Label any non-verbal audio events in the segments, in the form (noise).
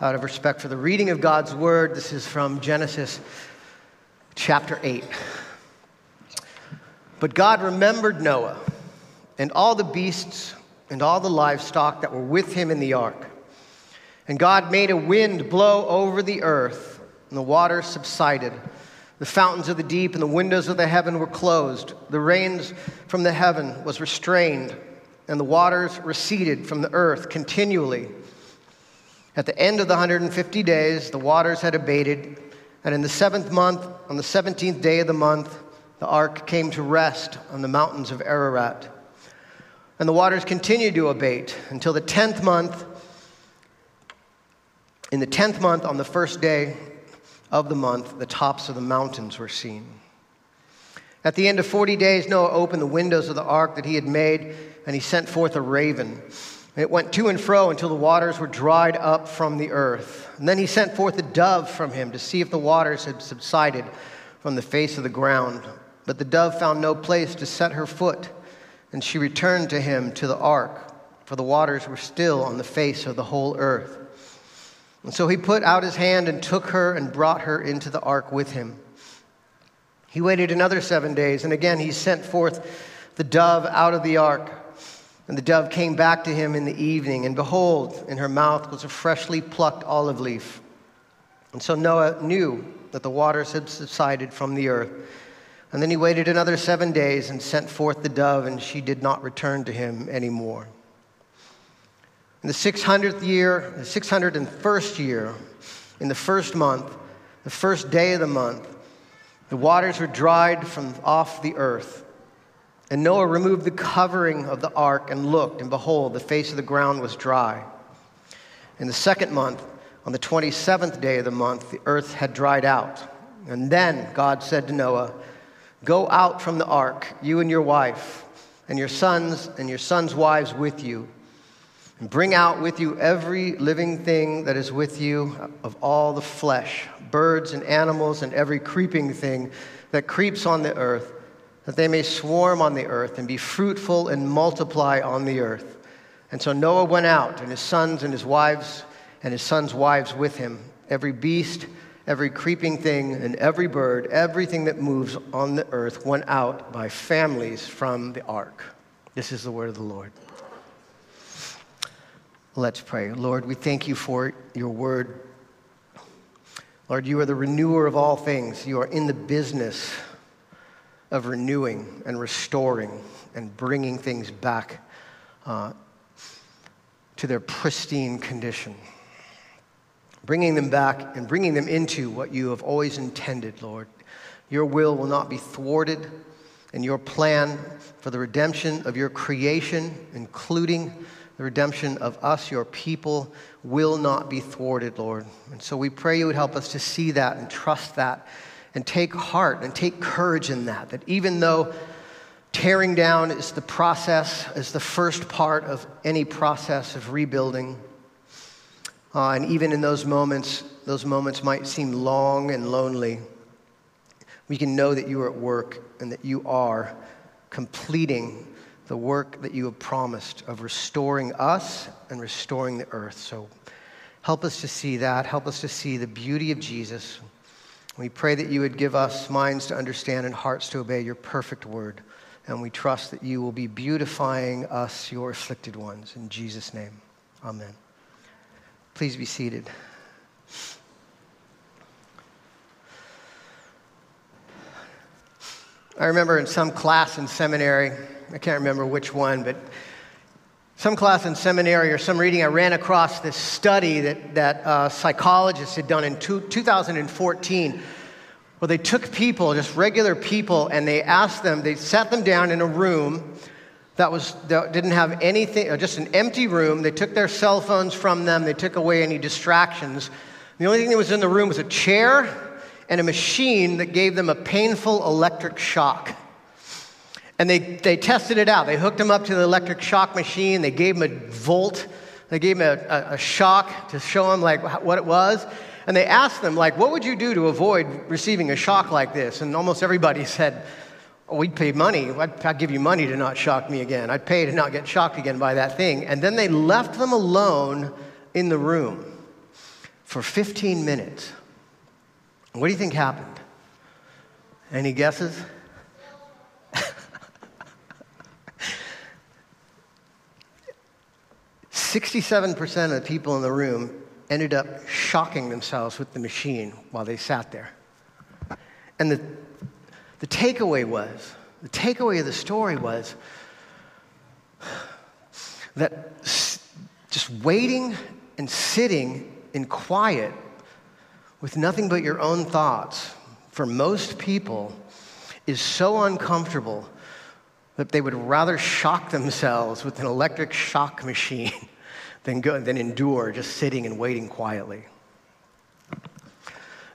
out of respect for the reading of God's word. This is from Genesis chapter 8. But God remembered Noah and all the beasts and all the livestock that were with him in the ark. And God made a wind blow over the earth, and the waters subsided. The fountains of the deep and the windows of the heaven were closed. The rains from the heaven was restrained, and the waters receded from the earth continually. At the end of the 150 days, the waters had abated, and in the seventh month, on the 17th day of the month, the ark came to rest on the mountains of Ararat. And the waters continued to abate until the 10th month. In the 10th month, on the first day of the month, the tops of the mountains were seen. At the end of 40 days, Noah opened the windows of the ark that he had made, and he sent forth a raven. It went to and fro until the waters were dried up from the earth. And then he sent forth a dove from him to see if the waters had subsided from the face of the ground. But the dove found no place to set her foot, and she returned to him to the ark, for the waters were still on the face of the whole earth. And so he put out his hand and took her and brought her into the ark with him. He waited another seven days, and again he sent forth the dove out of the ark. And the dove came back to him in the evening, and behold, in her mouth was a freshly plucked olive leaf. And so Noah knew that the waters had subsided from the earth. And then he waited another seven days and sent forth the dove, and she did not return to him anymore. In the 600th year, the 601st year, in the first month, the first day of the month, the waters were dried from off the earth. And Noah removed the covering of the ark and looked, and behold, the face of the ground was dry. In the second month, on the 27th day of the month, the earth had dried out. And then God said to Noah, Go out from the ark, you and your wife, and your sons and your sons' wives with you. And bring out with you every living thing that is with you of all the flesh, birds and animals, and every creeping thing that creeps on the earth, that they may swarm on the earth and be fruitful and multiply on the earth. And so Noah went out, and his sons and his wives, and his sons' wives with him, every beast every creeping thing and every bird, everything that moves on the earth went out by families from the ark. This is the word of the Lord. Let's pray. Lord, we thank you for your word. Lord, you are the renewer of all things. You are in the business of renewing and restoring and bringing things back uh, to their pristine condition bringing them back and bringing them into what you have always intended, Lord. Your will will not be thwarted, and your plan for the redemption of your creation, including the redemption of us, your people, will not be thwarted, Lord. And so we pray you would help us to see that and trust that and take heart and take courage in that, that even though tearing down is the process, is the first part of any process of rebuilding, uh, and even in those moments, those moments might seem long and lonely. We can know that you are at work and that you are completing the work that you have promised of restoring us and restoring the earth. So help us to see that. Help us to see the beauty of Jesus. We pray that you would give us minds to understand and hearts to obey your perfect word. And we trust that you will be beautifying us, your afflicted ones. In Jesus' name, amen. Please be seated. I remember in some class in seminary, I can't remember which one, but some class in seminary or some reading, I ran across this study that, that uh, psychologists had done in two, 2014 where they took people, just regular people, and they asked them, they sat them down in a room that was that didn't have anything uh, just an empty room. They took their cell phones from them. They took away any distractions. The only thing that was in the room was a chair and a machine that gave them a painful electric shock and they, they tested it out they hooked them up to the electric shock machine they gave them a volt they gave them a, a, a shock to show them like what it was and they asked them like what would you do to avoid receiving a shock like this and almost everybody (laughs) said Oh, we'd pay money. I'd, I'd give you money to not shock me again. I'd pay to not get shocked again by that thing. And then they left them alone in the room. for 15 minutes. What do you think happened? Any guesses? 67% of the people in the room ended up shocking themselves with the machine while they sat there. And the, the takeaway was the takeaway of the story was that just waiting and sitting in quiet with nothing but your own thoughts for most people is so uncomfortable that they would rather shock themselves with an electric shock machine than, go, than endure just sitting and waiting quietly.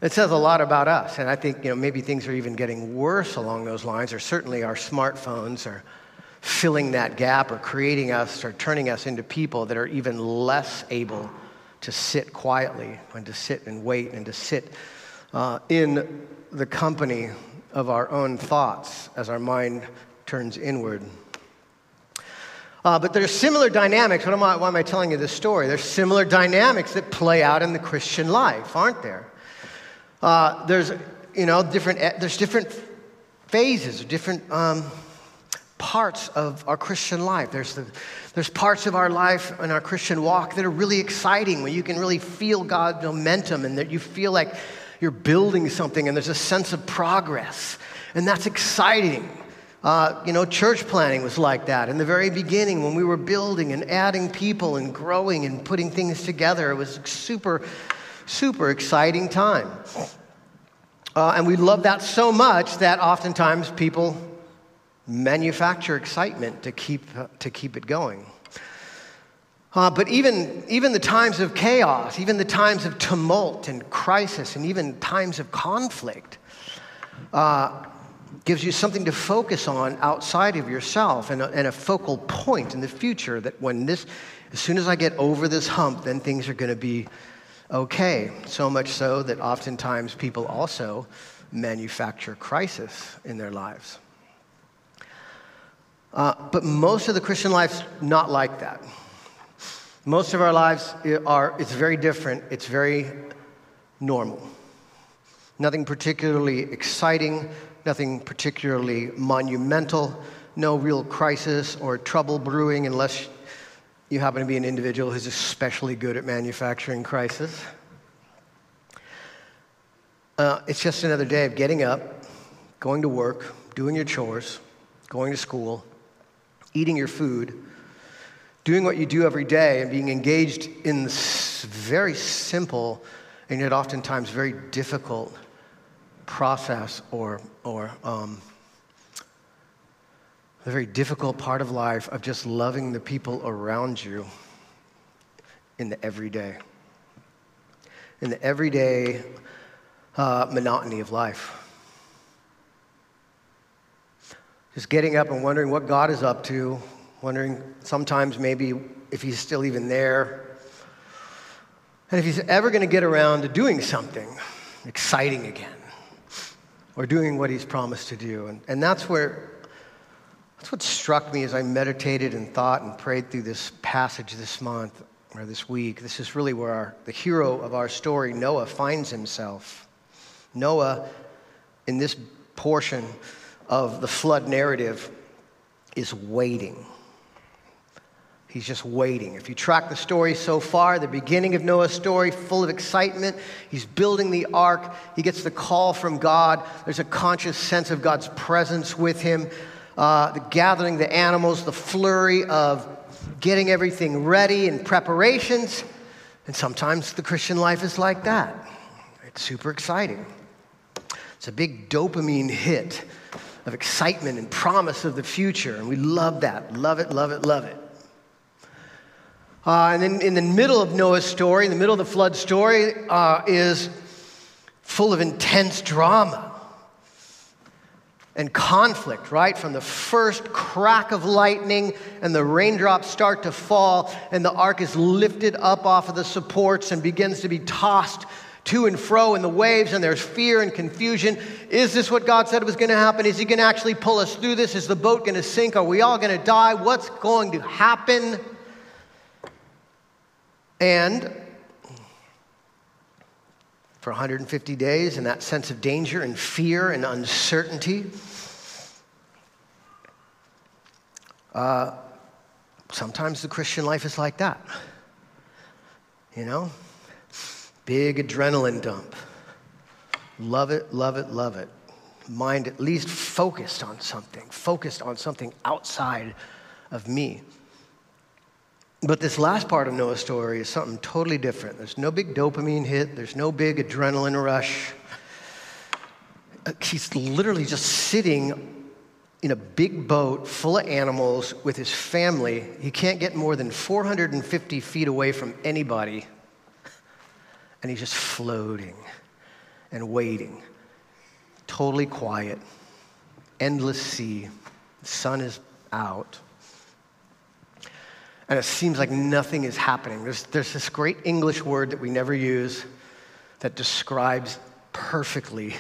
It says a lot about us, and I think you know, maybe things are even getting worse along those lines, or certainly our smartphones are filling that gap or creating us or turning us into people that are even less able to sit quietly and to sit and wait and to sit uh, in the company of our own thoughts as our mind turns inward. Uh, but there's similar dynamics. What am I, why am I telling you this story? There's similar dynamics that play out in the Christian life, aren't there? Uh, there's, you know, different, there's different phases, different um, parts of our Christian life. There's, the, there's parts of our life and our Christian walk that are really exciting, where you can really feel God's momentum and that you feel like you're building something and there's a sense of progress. And that's exciting. Uh, you know, church planning was like that. In the very beginning, when we were building and adding people and growing and putting things together, it was super, super exciting time. Uh, and we love that so much that oftentimes people manufacture excitement to keep, uh, to keep it going. Uh, but even, even the times of chaos, even the times of tumult and crisis, and even times of conflict, uh, gives you something to focus on outside of yourself and a, and a focal point in the future that when this, as soon as I get over this hump, then things are going to be okay. So much so that oftentimes people also manufacture crisis in their lives. Uh, but most of the Christian life's not like that. Most of our lives are, it's very different. It's very normal. Nothing particularly exciting, nothing particularly monumental, no real crisis or trouble brewing unless you happen to be an individual who's especially good at manufacturing crisis. Uh, it's just another day of getting up, going to work, doing your chores, going to school, eating your food, doing what you do every day, and being engaged in very simple and yet oftentimes very difficult process or, or um, a very difficult part of life of just loving the people around you in the everyday. In the everyday uh, monotony of life. Just getting up and wondering what God is up to, wondering sometimes maybe if He's still even there, and if He's ever going to get around to doing something exciting again or doing what he's promised to do. And, and that's where, that's what struck me as I meditated and thought and prayed through this passage this month or this week. This is really where our, the hero of our story, Noah, finds himself. Noah, in this portion of the flood narrative, is waiting. He's just waiting. If you track the story so far, the beginning of Noah's story, full of excitement, he's building the ark. He gets the call from God. There's a conscious sense of God's presence with him. Uh, the gathering the animals, the flurry of getting everything ready and preparations. And sometimes the Christian life is like that. It's super exciting. It's a big dopamine hit of excitement and promise of the future. And we love that. Love it, love it, love it. Uh, and then in the middle of Noah's story, in the middle of the flood story, uh, is full of intense drama and conflict, right? From the first crack of lightning and the raindrops start to fall, and the ark is lifted up off of the supports and begins to be tossed to and fro in the waves, and there's fear and confusion. Is this what God said was going to happen? Is He going to actually pull us through this? Is the boat going to sink? Are we all going to die? What's going to happen? And for 150 days and that sense of danger and fear and uncertainty. Uh, sometimes the Christian life is like that. You know? Big adrenaline dump. Love it, love it, love it. Mind at least focused on something, focused on something outside of me. But this last part of Noah's story is something totally different. There's no big dopamine hit, there's no big adrenaline rush. He's literally just sitting in a big boat full of animals with his family. He can't get more than 450 feet away from anybody. And he's just floating and waiting. Totally quiet, endless sea. The sun is out. And it seems like nothing is happening. There's, there's this great English word that we never use that describes perfectly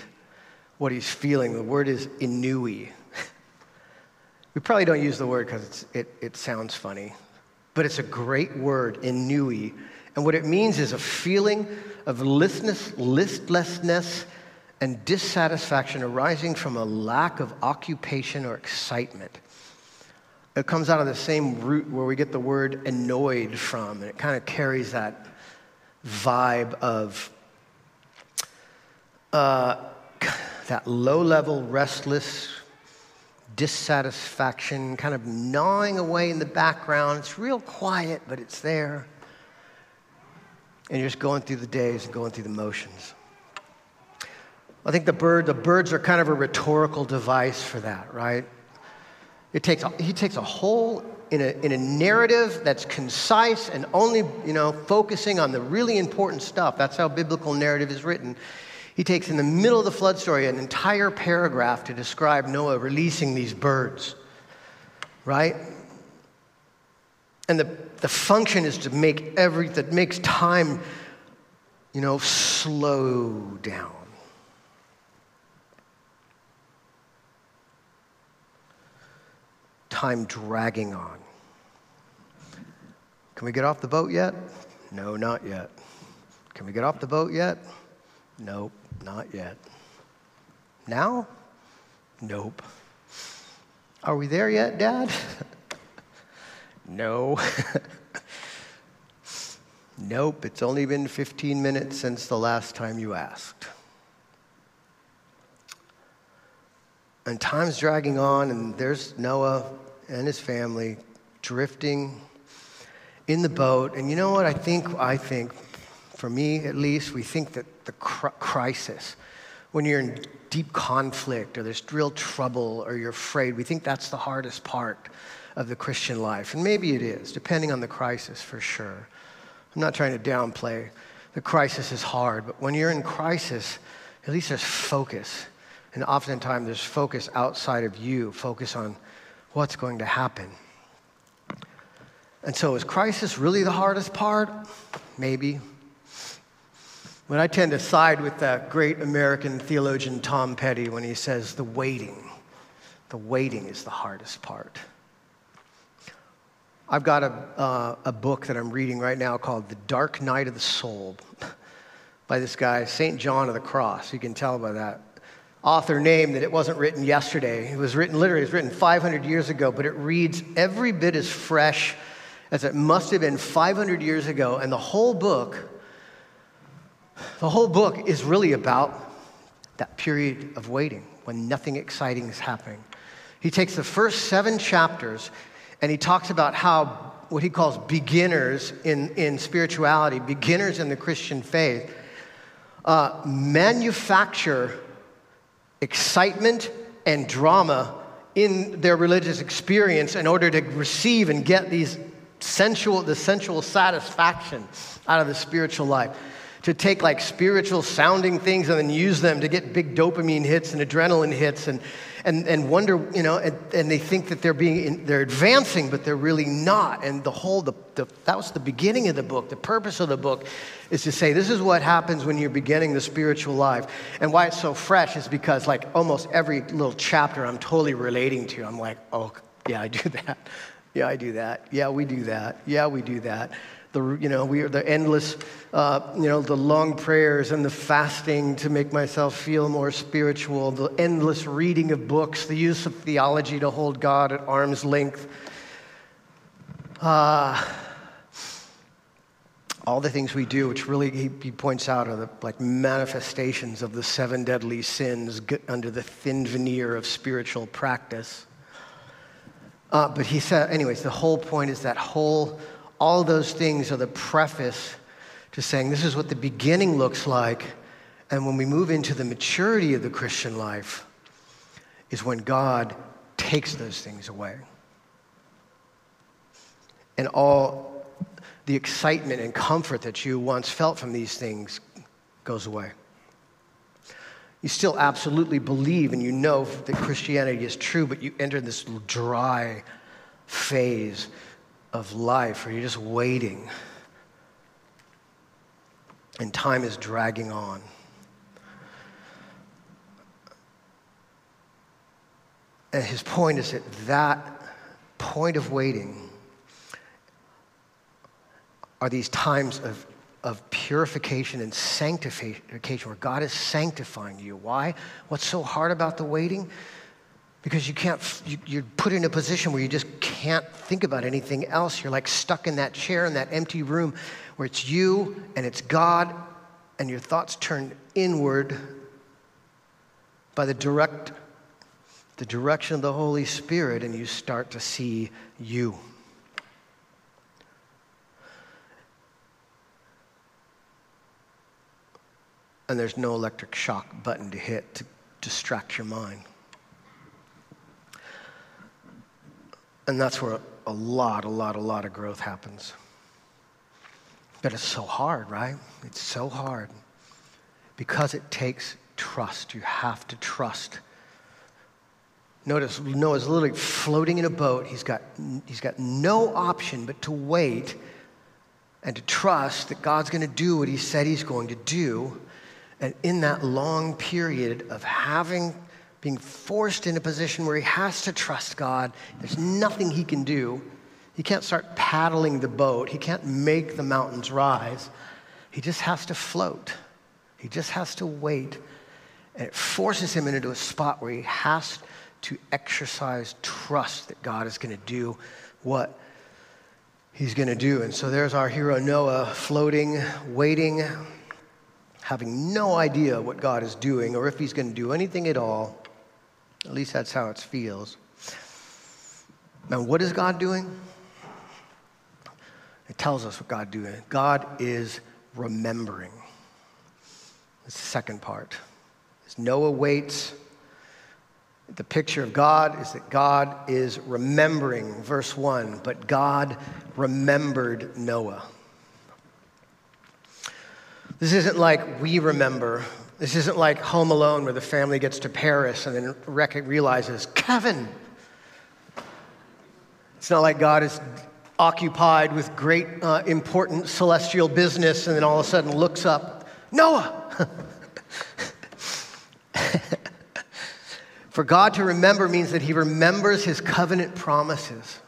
what he's feeling. The word is ennui. (laughs) We probably don't use the word because it, it sounds funny, but it's a great word, ennui. And what it means is a feeling of listlessness, listlessness and dissatisfaction arising from a lack of occupation or excitement. It comes out of the same root where we get the word annoyed from, and it kind of carries that vibe of uh, that low level, restless, dissatisfaction kind of gnawing away in the background. It's real quiet, but it's there. And you're just going through the days and going through the motions. I think the bird, the birds are kind of a rhetorical device for that, right? It takes, he takes a whole, in a, in a narrative that's concise and only, you know, focusing on the really important stuff. That's how biblical narrative is written. He takes in the middle of the flood story an entire paragraph to describe Noah releasing these birds, right? And the, the function is to make every, that makes time, you know, slow down. Time dragging on. Can we get off the boat yet? No, not yet. Can we get off the boat yet? Nope. Not yet. Now? Nope. Are we there yet, Dad? (laughs) no. (laughs) nope, it's only been 15 minutes since the last time you asked. And time's dragging on, and there's Noah and his family drifting in the boat. And you know what I think? I think, for me at least, we think that the crisis, when you're in deep conflict or there's real trouble or you're afraid, we think that's the hardest part of the Christian life. And maybe it is, depending on the crisis for sure. I'm not trying to downplay. The crisis is hard, but when you're in crisis, at least there's focus. And oftentimes there's focus outside of you, focus on what's going to happen. And so is crisis really the hardest part? Maybe. But I tend to side with that great American theologian Tom Petty when he says the waiting. The waiting is the hardest part. I've got a, uh, a book that I'm reading right now called The Dark Night of the Soul (laughs) by this guy, St. John of the Cross. You can tell by that author name that it wasn't written yesterday. It was written literally, it was written 500 years ago, but it reads every bit as fresh as it must have been 500 years ago. And the whole book the whole book is really about that period of waiting when nothing exciting is happening. He takes the first seven chapters and he talks about how what he calls beginners in, in spirituality, beginners in the Christian faith, uh, manufacture excitement and drama in their religious experience in order to receive and get these sensual, the sensual satisfaction out of the spiritual life to take like spiritual sounding things and then use them to get big dopamine hits and adrenaline hits and, and, and wonder, you know, and, and they think that they're being, in, they're advancing, but they're really not. And the whole, the, the, that was the beginning of the book. The purpose of the book is to say, this is what happens when you're beginning the spiritual life. And why it's so fresh is because like almost every little chapter I'm totally relating to. I'm like, oh, yeah, I do (laughs) that. Yeah, I do that. Yeah, we do that. Yeah, we do that. The, you know, we are the endless, uh, you know, the long prayers and the fasting to make myself feel more spiritual, the endless reading of books, the use of theology to hold God at arm's length. Uh, all the things we do, which really he, he points out are the like manifestations of the seven deadly sins under the thin veneer of spiritual practice. Uh, but he said, anyways, the whole point is that whole all those things are the preface to saying this is what the beginning looks like. And when we move into the maturity of the Christian life, is when God takes those things away. And all the excitement and comfort that you once felt from these things goes away. You still absolutely believe and you know that Christianity is true, but you enter this dry phase of life where you're just waiting and time is dragging on. And his point is that that point of waiting are these times of, of purification and sanctification where God is sanctifying you. Why? What's so hard about the waiting? Because you can't you, you're put in a position where you just can't think about anything else. You're like stuck in that chair in that empty room where it's you and it's god and your thoughts turn inward by the direct the direction of the holy spirit and you start to see you. And there's no electric shock button to hit to distract your mind And that's where a lot, a lot, a lot of growth happens. But it's so hard, right? It's so hard because it takes trust. You have to trust. Notice Noah's literally floating in a boat. He's got, he's got no option but to wait and to trust that God's going to do what he said he's going to do. And in that long period of having being forced in a position where he has to trust God. There's nothing he can do. He can't start paddling the boat, he can't make the mountains rise. He just has to float, he just has to wait. And it forces him into a spot where he has to exercise trust that God is going to do what he's going to do. And so there's our hero Noah floating, waiting, having no idea what God is doing or if he's going to do anything at all. At least that's how it feels. Now, what is God doing? It tells us what God doing. God is remembering. That's the second part. As Noah waits, the picture of God is that God is remembering. Verse 1 But God remembered Noah. This isn't like we remember this isn't like Home Alone where the family gets to Paris and then realizes, Kevin. It's not like God is occupied with great, uh, important celestial business and then all of a sudden looks up, Noah! (laughs) For God to remember means that He remembers His covenant promises.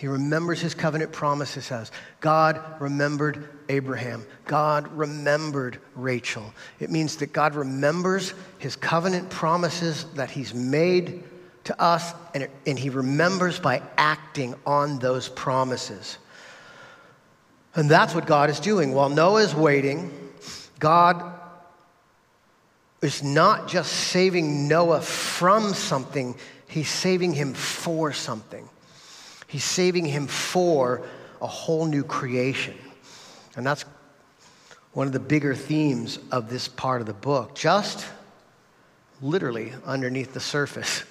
He remembers his covenant promises as God remembered Abraham. God remembered Rachel. It means that God remembers his covenant promises that he's made to us, and, it, and he remembers by acting on those promises. And that's what God is doing. While Noah is waiting, God is not just saving Noah from something, he's saving him for something. He's saving him for a whole new creation. And that's one of the bigger themes of this part of the book. Just literally underneath the surface,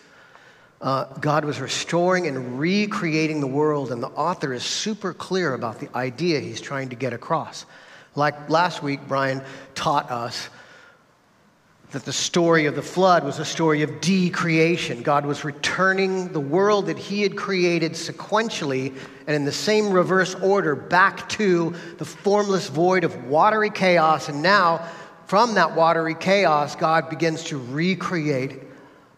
uh, God was restoring and recreating the world, and the author is super clear about the idea he's trying to get across. Like last week, Brian taught us that the story of the flood was a story of decreation. God was returning the world that He had created sequentially and in the same reverse order back to the formless void of watery chaos. And now, from that watery chaos, God begins to recreate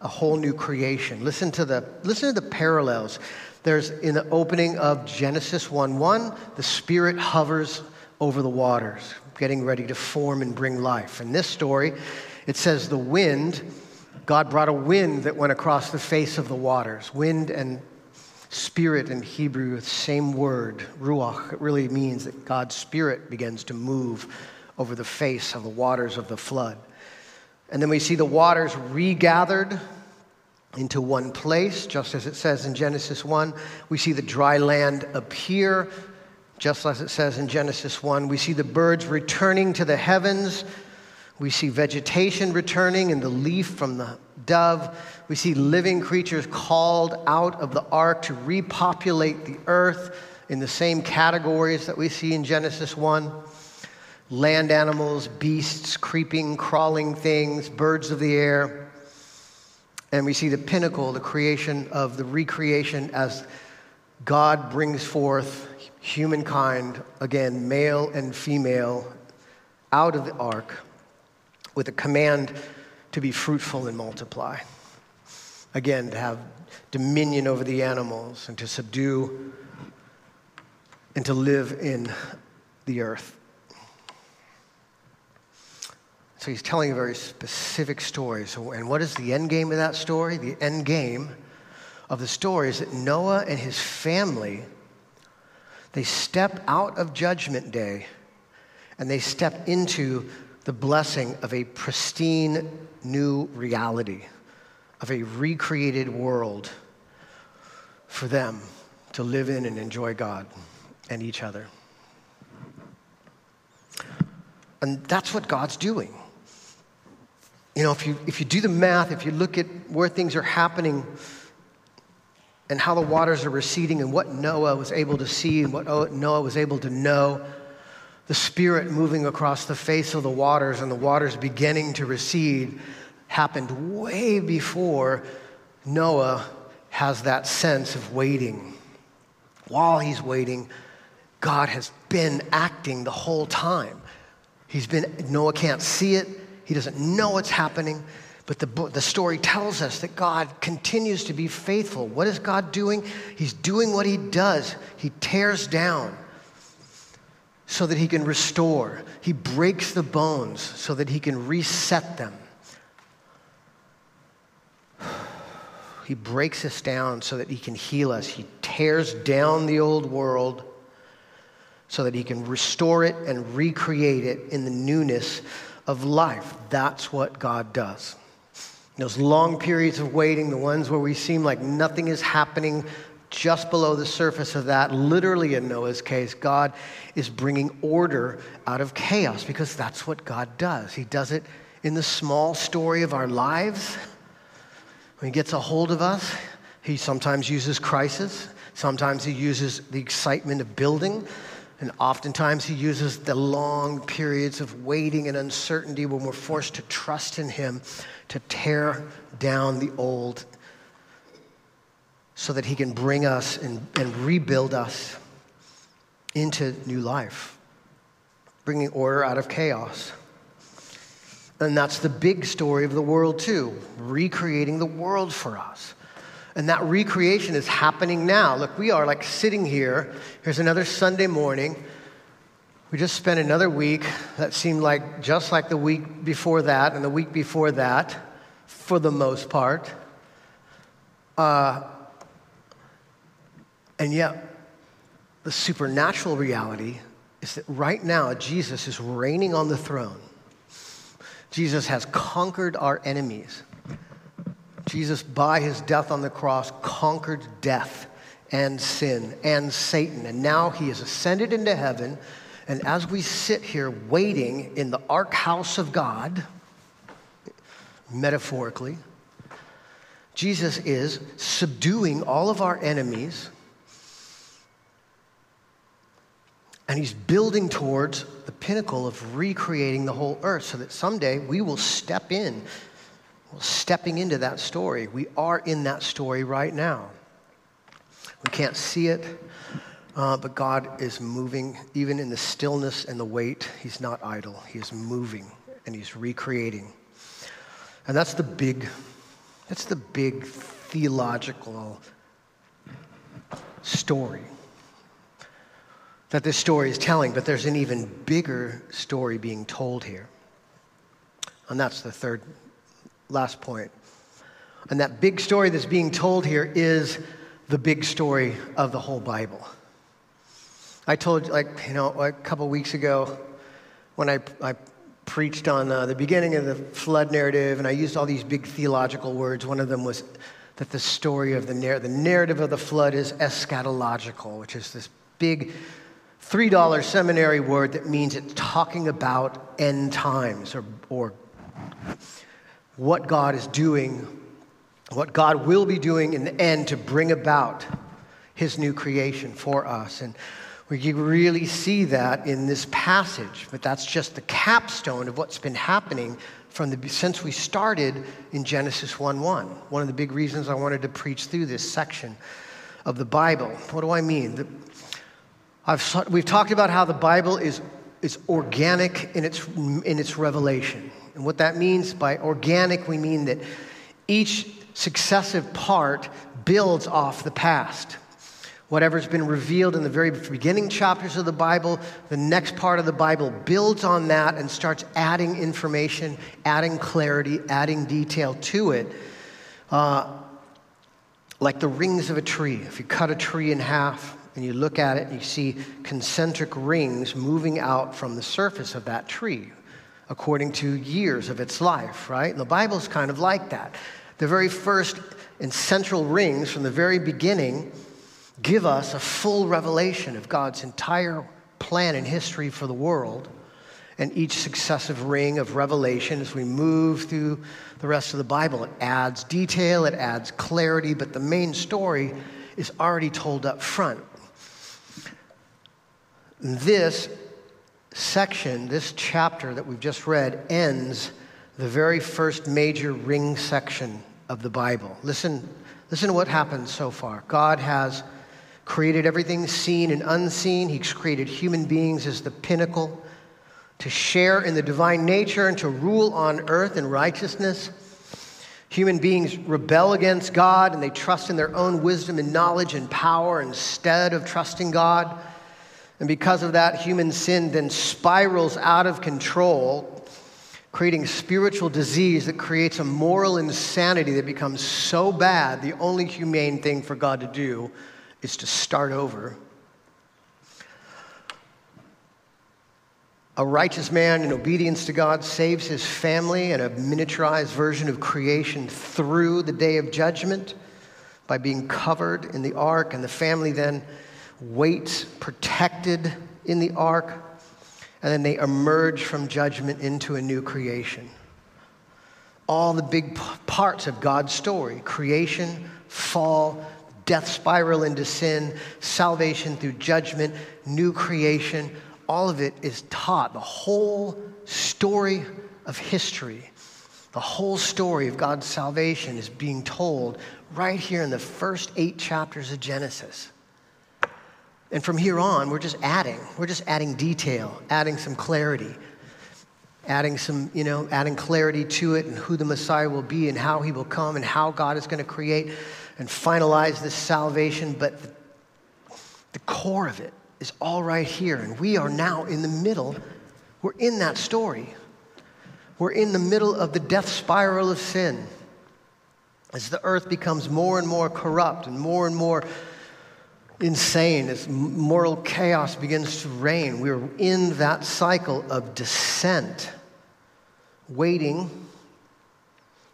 a whole new creation. Listen to the, listen to the parallels. There's in the opening of Genesis 1 1, the Spirit hovers over the waters, getting ready to form and bring life. In this story, it says the wind, God brought a wind that went across the face of the waters. Wind and spirit in Hebrew, the same word, ruach. It really means that God's spirit begins to move over the face of the waters of the flood. And then we see the waters regathered into one place, just as it says in Genesis 1. We see the dry land appear, just as it says in Genesis 1. We see the birds returning to the heavens. We see vegetation returning and the leaf from the dove. We see living creatures called out of the ark to repopulate the earth in the same categories that we see in Genesis 1 land animals, beasts, creeping, crawling things, birds of the air. And we see the pinnacle, the creation of the recreation as God brings forth humankind, again, male and female, out of the ark with a command to be fruitful and multiply. Again, to have dominion over the animals and to subdue and to live in the earth. So he's telling a very specific story. So, and what is the end game of that story? The end game of the story is that Noah and his family they step out of judgment day and they step into the blessing of a pristine new reality, of a recreated world for them to live in and enjoy God and each other. And that's what God's doing. You know, if you, if you do the math, if you look at where things are happening and how the waters are receding and what Noah was able to see and what Noah was able to know, the Spirit moving across the face of the waters and the waters beginning to recede happened way before Noah has that sense of waiting. While he's waiting, God has been acting the whole time. He's been, Noah can't see it, he doesn't know what's happening. But the, the story tells us that God continues to be faithful. What is God doing? He's doing what He does. He tears down so that He can restore, He breaks the bones so that He can reset them. (sighs) He breaks us down so that He can heal us. He tears down the old world so that He can restore it and recreate it in the newness of life. That's what God does. Those long periods of waiting, the ones where we seem like nothing is happening just below the surface of that, literally in Noah's case, God is bringing order out of chaos because that's what God does. He does it in the small story of our lives. When He gets a hold of us, He sometimes uses crisis, sometimes He uses the excitement of building, and oftentimes he uses the long periods of waiting and uncertainty when we're forced to trust in him to tear down the old so that he can bring us and, and rebuild us into new life, bringing order out of chaos. And that's the big story of the world, too, recreating the world for us. And that recreation is happening now. Look, we are like sitting here. Here's another Sunday morning. We just spent another week that seemed like just like the week before that and the week before that, for the most part. Uh, and yet, the supernatural reality is that right now, Jesus is reigning on the throne. Jesus has conquered our enemies. Jesus, by his death on the cross, conquered death and sin and Satan. And now he has ascended into heaven. And as we sit here waiting in the ark house of God, metaphorically, Jesus is subduing all of our enemies. And he's building towards the pinnacle of recreating the whole earth so that someday we will step in stepping into that story. We are in that story right now. We can't see it, uh, but God is moving, even in the stillness and the wait. He's not idle, He is moving and He's recreating. And that's the big, that's the big theological story that this story is telling, but there's an even bigger story being told here. And that's the third, last point. And that big story that's being told here is the big story of the whole Bible. I told, like, you know, a couple weeks ago when I, I preached on uh, the beginning of the flood narrative, and I used all these big theological words. One of them was that the story of the, the narrative of the flood is eschatological, which is this big $3 seminary word that means it's talking about end times or, or what God is doing, what God will be doing in the end to bring about his new creation for us. And we really see that in this passage, but that's just the capstone of what's been happening from the, since we started in Genesis 1 1. One of the big reasons I wanted to preach through this section of the Bible. What do I mean? The, I've, we've talked about how the Bible is, is organic in its, in its revelation. And what that means by organic, we mean that each successive part builds off the past. Whatever's been revealed in the very beginning chapters of the Bible, the next part of the Bible builds on that and starts adding information, adding clarity, adding detail to it. Uh, like the rings of a tree. If you cut a tree in half, and you look at it and you see concentric rings moving out from the surface of that tree according to years of its life, right? And the Bible's kind of like that. The very first and central rings from the very beginning give us a full revelation of God's entire plan and history for the world. And each successive ring of revelation, as we move through the rest of the Bible, it adds detail, it adds clarity, but the main story is already told up front. This section, this chapter that we've just read, ends the very first major ring section of the Bible. Listen, listen to what happens so far. God has created everything seen and unseen, He's created human beings as the pinnacle to share in the divine nature and to rule on earth in righteousness. Human beings rebel against God and they trust in their own wisdom and knowledge and power instead of trusting God. And because of that, human sin then spirals out of control, creating spiritual disease that creates a moral insanity that becomes so bad, the only humane thing for God to do is to start over. A righteous man in obedience to God saves his family and a miniaturized version of creation through the day of judgment by being covered in the ark, and the family then waits protected in the ark, and then they emerge from judgment into a new creation. All the big parts of God's story creation, fall, death spiral into sin, salvation through judgment, new creation all of it is taught. The whole story of history, the whole story of God's salvation is being told right here in the first eight chapters of Genesis. And from here on, we're just adding. We're just adding detail, adding some clarity, adding some, you know, adding clarity to it and who the Messiah will be and how he will come and how God is going to create and finalize this salvation. But the, the core of it is all right here. And we are now in the middle. We're in that story. We're in the middle of the death spiral of sin. As the earth becomes more and more corrupt and more and more insane as moral chaos begins to reign. We're in that cycle of descent, waiting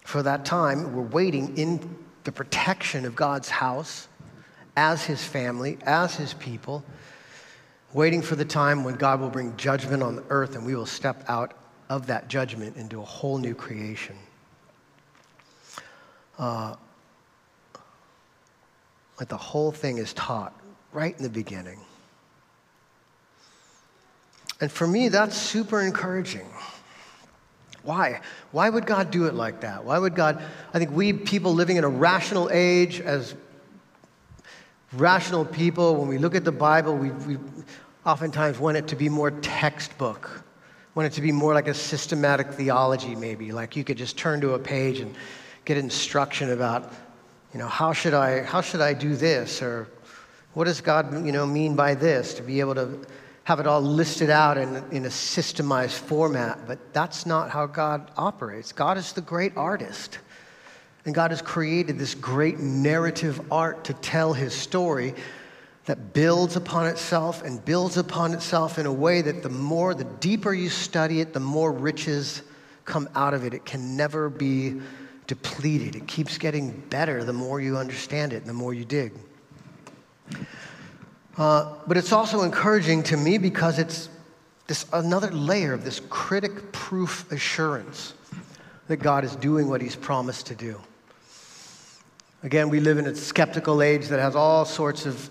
for that time. We're waiting in the protection of God's house as his family, as his people, waiting for the time when God will bring judgment on the earth and we will step out of that judgment into a whole new creation. Uh, like the whole thing is taught right in the beginning. And for me, that's super encouraging. Why? Why would God do it like that? Why would God? I think we people living in a rational age, as rational people, when we look at the Bible, we, we oftentimes want it to be more textbook, want it to be more like a systematic theology, maybe. Like you could just turn to a page and get instruction about, you know, how should I, how should I do this? Or what does God you know, mean by this? To be able to have it all listed out in, in a systemized format, but that's not how God operates. God is the great artist. And God has created this great narrative art to tell his story that builds upon itself and builds upon itself in a way that the more, the deeper you study it, the more riches come out of it. It can never be depleted. It keeps getting better the more you understand it, and the more you dig. Uh, but it's also encouraging to me because it's this another layer of this critic proof assurance that God is doing what he's promised to do. Again, we live in a skeptical age that has all sorts of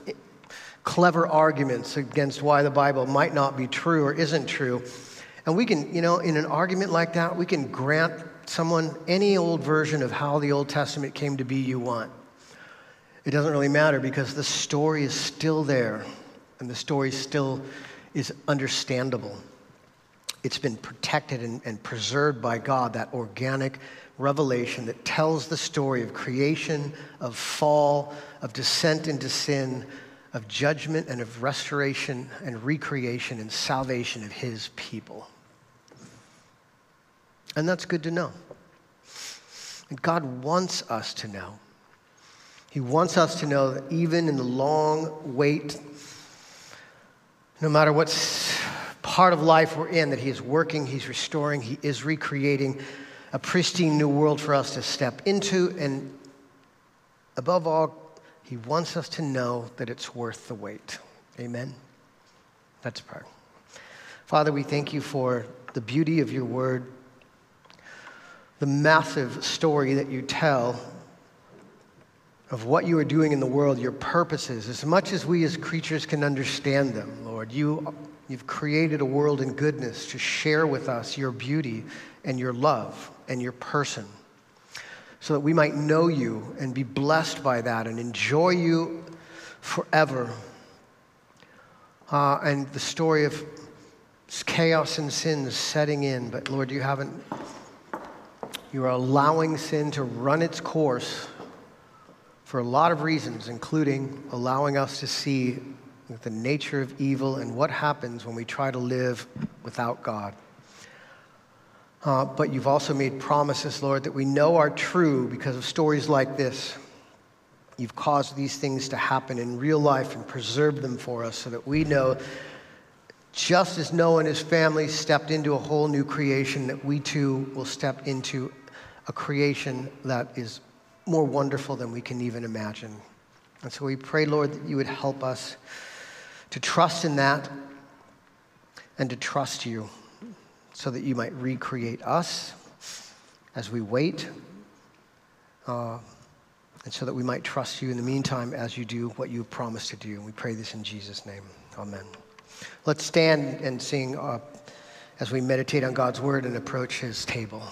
clever arguments against why the Bible might not be true or isn't true. And we can, you know, in an argument like that, we can grant someone any old version of how the Old Testament came to be you want it doesn't really matter because the story is still there and the story still is understandable. It's been protected and, and, preserved by God, that organic revelation that tells the story of creation, of fall, of descent into sin, of judgment, and of restoration and recreation and salvation of His people. And that's good to know. And God wants us to know. He wants us to know that even in the long wait, no matter what part of life we're in, that He is working, He's restoring, He is recreating a pristine new world for us to step into. And above all, He wants us to know that it's worth the wait. Amen. Let's pray. Father, we thank you for the beauty of your word, the massive story that you tell of what you are doing in the world, your purposes, as much as we as creatures can understand them, Lord. You, you've created a world in goodness to share with us your beauty and your love and your person so that we might know you and be blessed by that and enjoy you forever. Uh, and the story of chaos and sin setting in, but Lord, you haven't, you are allowing sin to run its course for a lot of reasons, including allowing us to see the nature of evil and what happens when we try to live without God. Uh, but you've also made promises, Lord, that we know are true because of stories like this. You've caused these things to happen in real life and preserved them for us so that we know, just as Noah and his family stepped into a whole new creation, that we too will step into a creation that is more wonderful than we can even imagine. And so we pray, Lord, that you would help us to trust in that and to trust you so that you might recreate us as we wait, uh, and so that we might trust you in the meantime as you do what you promised to do. We pray this in Jesus' name. Amen. Let's stand and sing uh, as we meditate on God's word and approach his table.